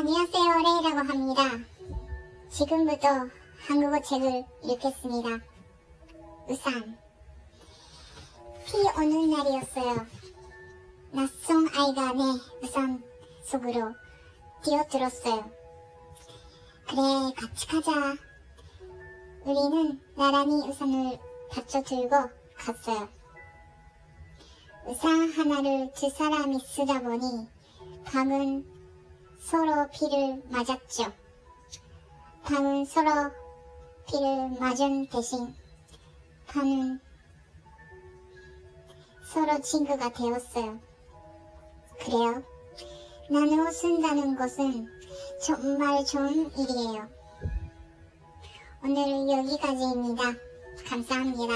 안녕하세요. 레이라고 합니다. 지금부터 한국어 책을 읽겠습니다. 우산. 비 오는 날이었어요. 낯선 아이가 내 우산 속으로 뛰어들었어요. 그래, 같이 가자. 우리는 나란히 우산을 받쳐 들고 갔어요. 우산 하나를 두 사람이 쓰다 보니 밤은 서로 비를 맞았죠. 밤은 서로 비를 맞은 대신 밤은 서로 친구가 되었어요. 그래요. 나누어 쓴다는 것은 정말 좋은 일이에요. 오늘은 여기까지입니다. 감사합니다.